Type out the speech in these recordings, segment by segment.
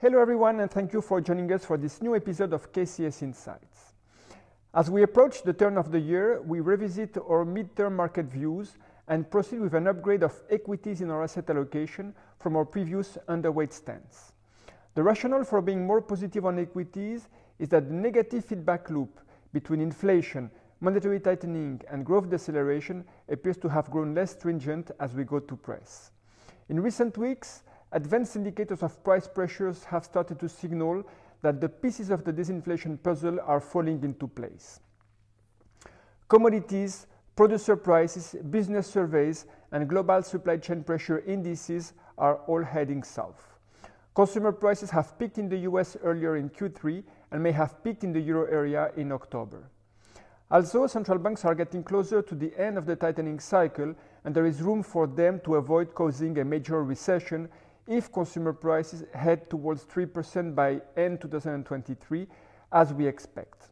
Hello, everyone, and thank you for joining us for this new episode of KCS Insights. As we approach the turn of the year, we revisit our midterm market views and proceed with an upgrade of equities in our asset allocation from our previous underweight stance. The rationale for being more positive on equities is that the negative feedback loop between inflation, monetary tightening, and growth deceleration appears to have grown less stringent as we go to press. In recent weeks, advanced indicators of price pressures have started to signal that the pieces of the disinflation puzzle are falling into place. Commodities, producer prices, business surveys, and global supply chain pressure indices are all heading south. Consumer prices have peaked in the US earlier in Q3 and may have peaked in the euro area in October. Also, central banks are getting closer to the end of the tightening cycle, and there is room for them to avoid causing a major recession if consumer prices head towards 3% by end 2023, as we expect.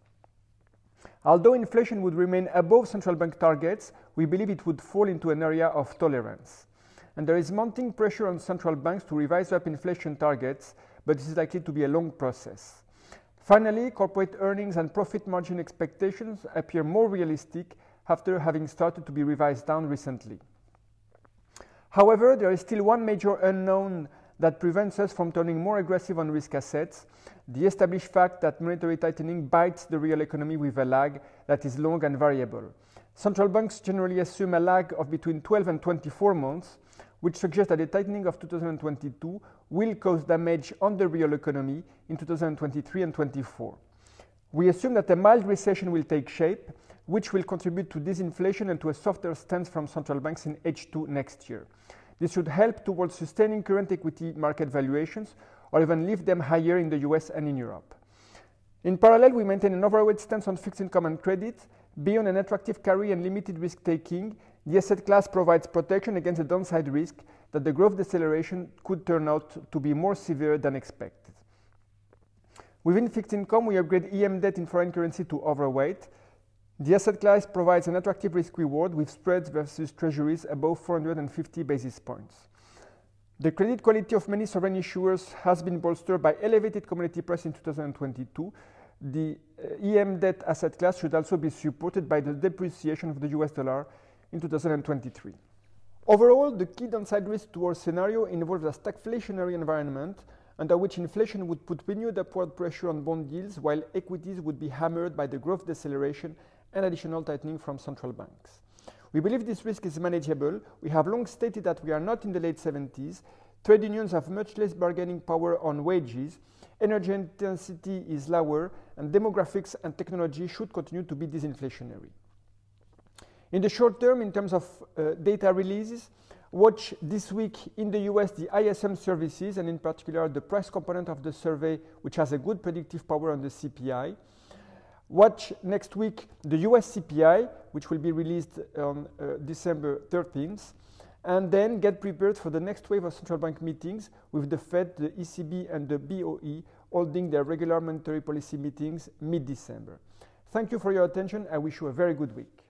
Although inflation would remain above central bank targets, we believe it would fall into an area of tolerance. And there is mounting pressure on central banks to revise up inflation targets, but this is likely to be a long process. Finally, corporate earnings and profit margin expectations appear more realistic after having started to be revised down recently. However, there is still one major unknown that prevents us from turning more aggressive on risk assets the established fact that monetary tightening bites the real economy with a lag that is long and variable. Central banks generally assume a lag of between 12 and 24 months, which suggests that the tightening of 2022 will cause damage on the real economy in 2023 and 24. We assume that a mild recession will take shape, which will contribute to disinflation and to a softer stance from central banks in H2 next year. This should help towards sustaining current equity market valuations or even lift them higher in the US and in Europe. In parallel, we maintain an overweight stance on fixed income and credit. Beyond an attractive carry and limited risk taking, the asset class provides protection against the downside risk that the growth deceleration could turn out to be more severe than expected. Within fixed income, we upgrade EM debt in foreign currency to overweight. The asset class provides an attractive risk reward with spreads versus treasuries above 450 basis points. The credit quality of many sovereign issuers has been bolstered by elevated commodity price in 2022. The uh, EM debt asset class should also be supported by the depreciation of the US dollar in 2023. Overall, the key downside risk to our scenario involves a stagflationary environment under which inflation would put renewed upward pressure on bond yields while equities would be hammered by the growth deceleration and additional tightening from central banks. We believe this risk is manageable. We have long stated that we are not in the late 70s. Trade unions have much less bargaining power on wages. Energy intensity is lower, and demographics and technology should continue to be disinflationary. In the short term, in terms of uh, data releases, watch this week in the US the ISM services, and in particular the price component of the survey, which has a good predictive power on the CPI. Watch next week the US CPI, which will be released on uh, December 13th. And then get prepared for the next wave of central bank meetings with the Fed, the ECB, and the BOE holding their regular monetary policy meetings mid December. Thank you for your attention. I wish you a very good week.